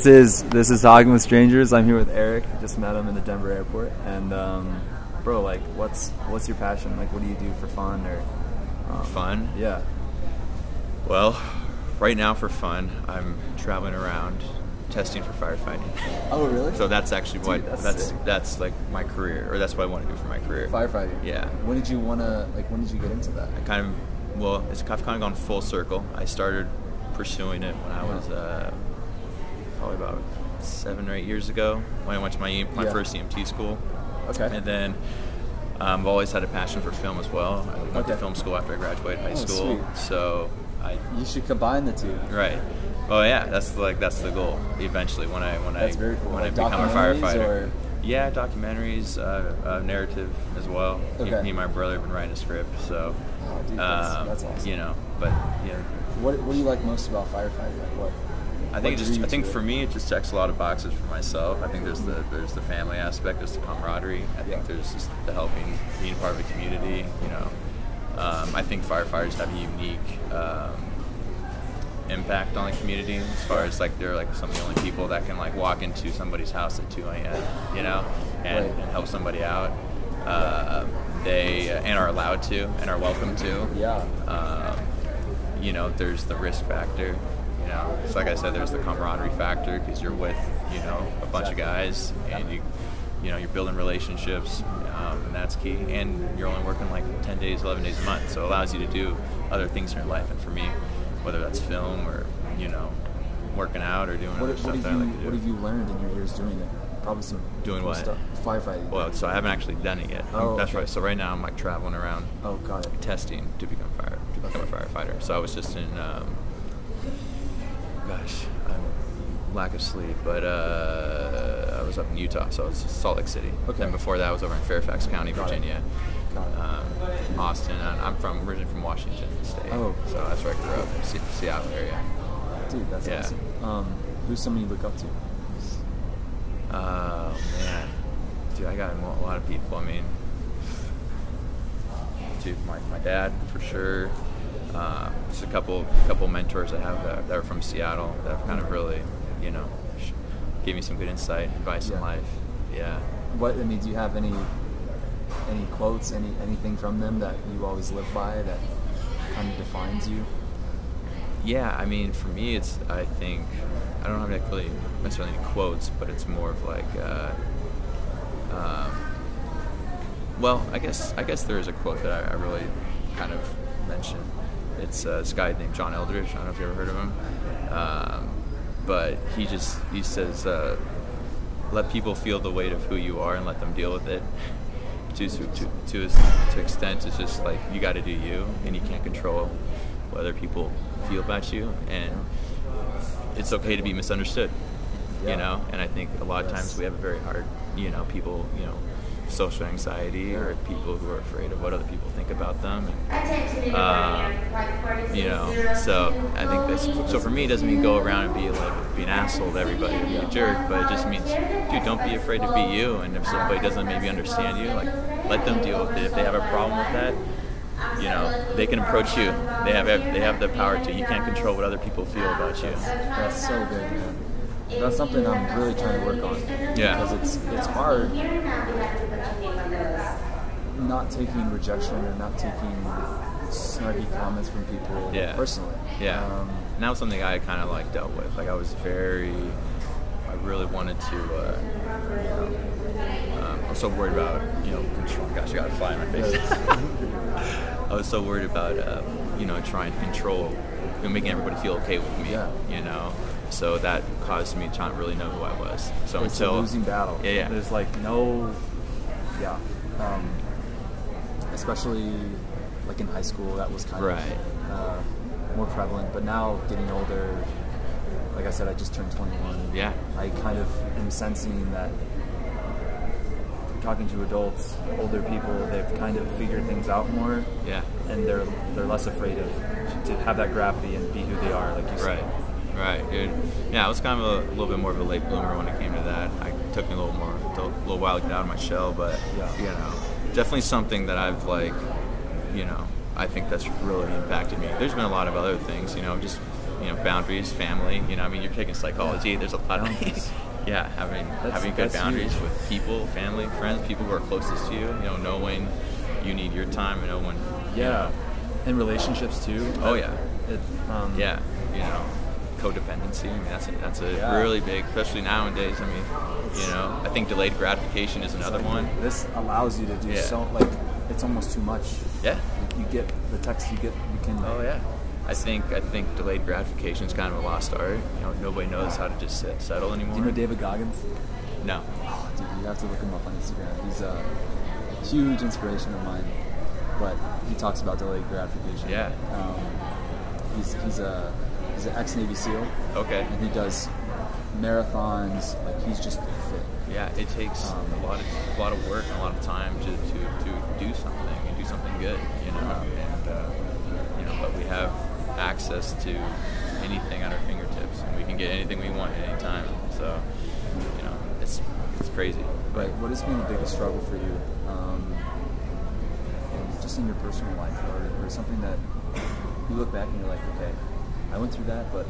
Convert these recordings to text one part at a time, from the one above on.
This is this is talking with strangers. I'm here with Eric. Just met him in the Denver airport, and um, bro, like, what's what's your passion? Like, what do you do for fun or um, Fun? Yeah. Well, right now for fun, I'm traveling around testing for firefighting. Oh, really? So that's actually what Dude, that's that's that's, like my career, or that's what I want to do for my career. firefighting. Yeah. When did you wanna like? When did you get into that? I kind of, well, it's I've kind of gone full circle. I started pursuing it when I was uh, probably about seven or eight years ago when I went to my my Yeah. first EMT school. Okay. And then um, I've always had a passion for film as well. I went to film school after I graduated high Oh, school. sweet. So I You should combine the two. right. Oh yeah, that's like that's the goal. Eventually, when I when That's I very cool. when Like I become a firefighter. or- Yeah, documentaries, uh, uh, narrative as well. Me- Okay. Me and my brother have been writing a script, so Oh, dude, that's, um, that's awesome. you know. But yeah, What What do you like most about firefighting? Like, what? I think just I think for me it just checks a lot of boxes for myself. I think there's the there's the family aspect, there's the camaraderie. I think there's just the helping, being part of a community. You know, um, I think firefighters have a unique um, impact on the community as far as like they're like some of the only people that can like walk into somebody's house at 2 a.m. You know, and, Right. and help somebody out. Uh, they uh, and are allowed to and are welcome to. Yeah. Um, you know, there's the risk factor. You know, it's like I said, there's the camaraderie factor because you're with, you know, a bunch of guys, and you, you know, you're building relationships, um, and that's key. And you're only working like 10 days, 11 days a month, so it allows you to do other things in your life. And for me, whether that's film or you know, working out or doing What, other what stuff have that you I like to do. What have you learned in your years doing it? Probably some Doing cool what? stuff. Firefighting. well, so I haven't actually done it yet. Oh, that's okay. right. So right now I'm like traveling around oh, got it. testing to become fire to become a firefighter. So I was just in, um, gosh, I'm lack of sleep, but uh, I was up in Utah, so I was Salt Lake City. Okay. And before that, I was over in Fairfax County, Got. Virginia, um, Austin. And I'm from originally from Washington State. Oh. so that's where I grew up, Se- Seattle area. Dude, that's Yeah. awesome. Um, who's someone you look up to? Oh man, dude, I got a lot of people. I mean, dude, my, my dad for sure. Uh, just a couple couple mentors I have that, that are from Seattle that have kind of really, you know, gave me some good insight, advice Yeah. in life. Yeah. What I mean, do you have any any quotes, any anything from them that you always live by that kind of defines you? Yeah, I mean, for me, it's I think I don't have like really necessarily any quotes, but it's more of like, uh, um, well, I guess I guess there is a quote that I, I really kind of mention. It's uh, this guy named John Eldredge. I don't know if you ever heard of him, um, but he just he says, uh, "Let people feel the weight of who you are and let them deal with it." To to to to, extent, it's just like you got to do you, and you can't control what other people feel about you, and it's okay to be misunderstood. You know, and I think a lot of times we have a very hard, you know, people, you know, social anxiety or people who are afraid of what other people think about them. And, um, you know, so I think this. So for me, it doesn't mean go around and be like be an asshole to everybody or be a jerk, but it just means, dude, don't be afraid to be you. And if somebody doesn't maybe understand you, like let them deal with it. If they have a problem with that, you know, they can approach you. They have they have the power to. You can't control what other people feel about you. That's so good, man. That's something I'm really trying to work on. Yeah. Because it's it's hard not taking rejection or not taking snarky comments from people Yeah. personally. Yeah. Um, and that was something I kind of like dealt with. Like I was very, I really wanted to. Uh, you know, um, I was so worried about you know control. Gosh, I got a fly in my face. I was so worried about uh, you know trying to control, you know, making everybody feel okay with me. Yeah. You know, so that caused me to not really know who I was. So it's until a losing battle. Yeah, yeah. There's like no, yeah. Um, especially like in high school, that was kind Right. of uh, more prevalent. But now, getting older, like I said, I just turned 21. Yeah. I kind of am sensing that talking to adults, older people, they've kind of figured things out more, yeah. and they're they're less afraid of to have that gravity and be who they are, like you said. Right, dude. Yeah, I was kind of a, little bit more of a late bloomer when it came to that. I took me a little more, a little while to get out of my shell, but Yeah. you know, definitely something that I've like, you know, I think that's really impacted me. There's been a lot of other things, you know, just you know boundaries, family. You know, I mean, you're taking psychology. There's a lot of yeah, having That's- having good boundaries huge. with people, family, friends, people who are closest to you. You know, knowing you need your time and no one. you Yeah, know, and relationships too. Oh, yeah. It, um, yeah, you know, codependency. I mean, that's a, that's a Yeah. really big, especially nowadays. I mean, you know, I think delayed gratification is another one. This allows you to do Yeah. so like it's almost too much. Yeah. You get the text you get. You can. Oh yeah. I think I think delayed gratification is kind of a lost art. You know, nobody knows how to just sit, settle anymore. Do you know David Goggins? No. Oh, dude, you have to look him up on Instagram. He's a huge inspiration of mine. But he talks about delayed gratification. Yeah. Um, he's he's a he's an ex Navy SEAL, Okay. and he does marathons. Like he's just fit. Yeah, it takes Um, a lot of a lot of work and a lot of time to, to, to do something and do something good, you know. And uh, you know, but we have access to anything at our fingertips, and we can get anything we want at any time. So, you know, it's it's crazy. Right. What has been the biggest struggle for you, um, just in your personal life, or, or something that you look back and you're like, okay, I went through that, but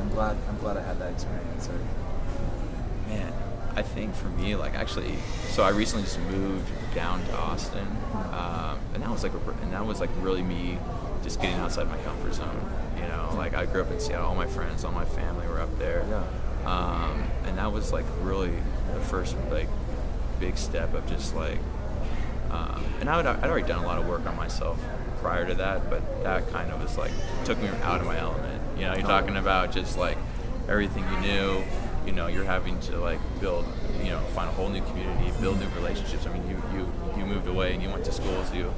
I'm glad I'm glad I had that experience. Or, Man, I think for me, like actually, so I recently just moved down to Austin, um, and that was like, a, and that was like really me just getting outside my comfort zone. You know, like I grew up in Seattle, all my friends, all my family were up there, Yeah. um, and that was like really the first like big step of just like, um, and I would, I'd already done a lot of work on myself prior to that, but that kind of was like took me out of my element. You know, you're Oh. talking about just like everything you knew. You know, you're having to like build, you know, find a whole new community, build new relationships. I mean, you you you moved away and you went to schools, you,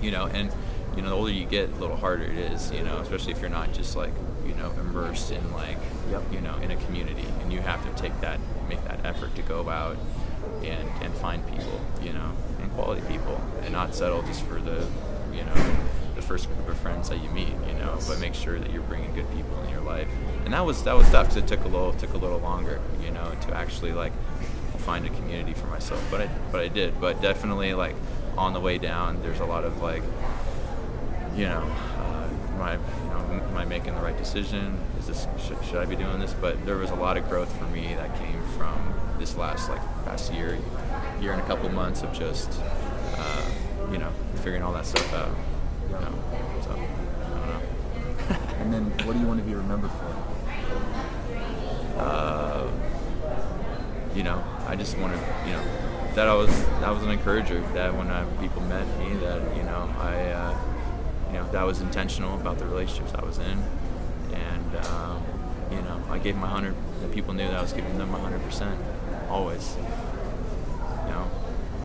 you know, and you know, the older you get, the little harder it is. You know, especially if you're not just like you know immersed in like Yep. you know in a community, and you have to take that make that effort to go out and and find people, you know, quality people, and not settle just for the you know the first group of friends that you meet, you know, but make sure that you're bringing good people in your life. And that was that was tough because it took a little took a little longer, you know, to actually like find a community for myself. But I but I did. But definitely like on the way down, there's a lot of like you know, uh, I, you know, am I making the right decision? Is this should I be doing this? But there was a lot of growth for me that came from this last like past year, year and a couple months of just, uh, you know, figuring all that stuff out. You know, so I don't know. and then, what do you want to be remembered for? uh, you know, I just wanted, you know, that I was that was an encourager. That when uh, people met me, that you know, I, uh, you know, that was intentional about the relationships I was in, and um, you know, I gave my hundred. People knew that I was giving them my hundred percent, always.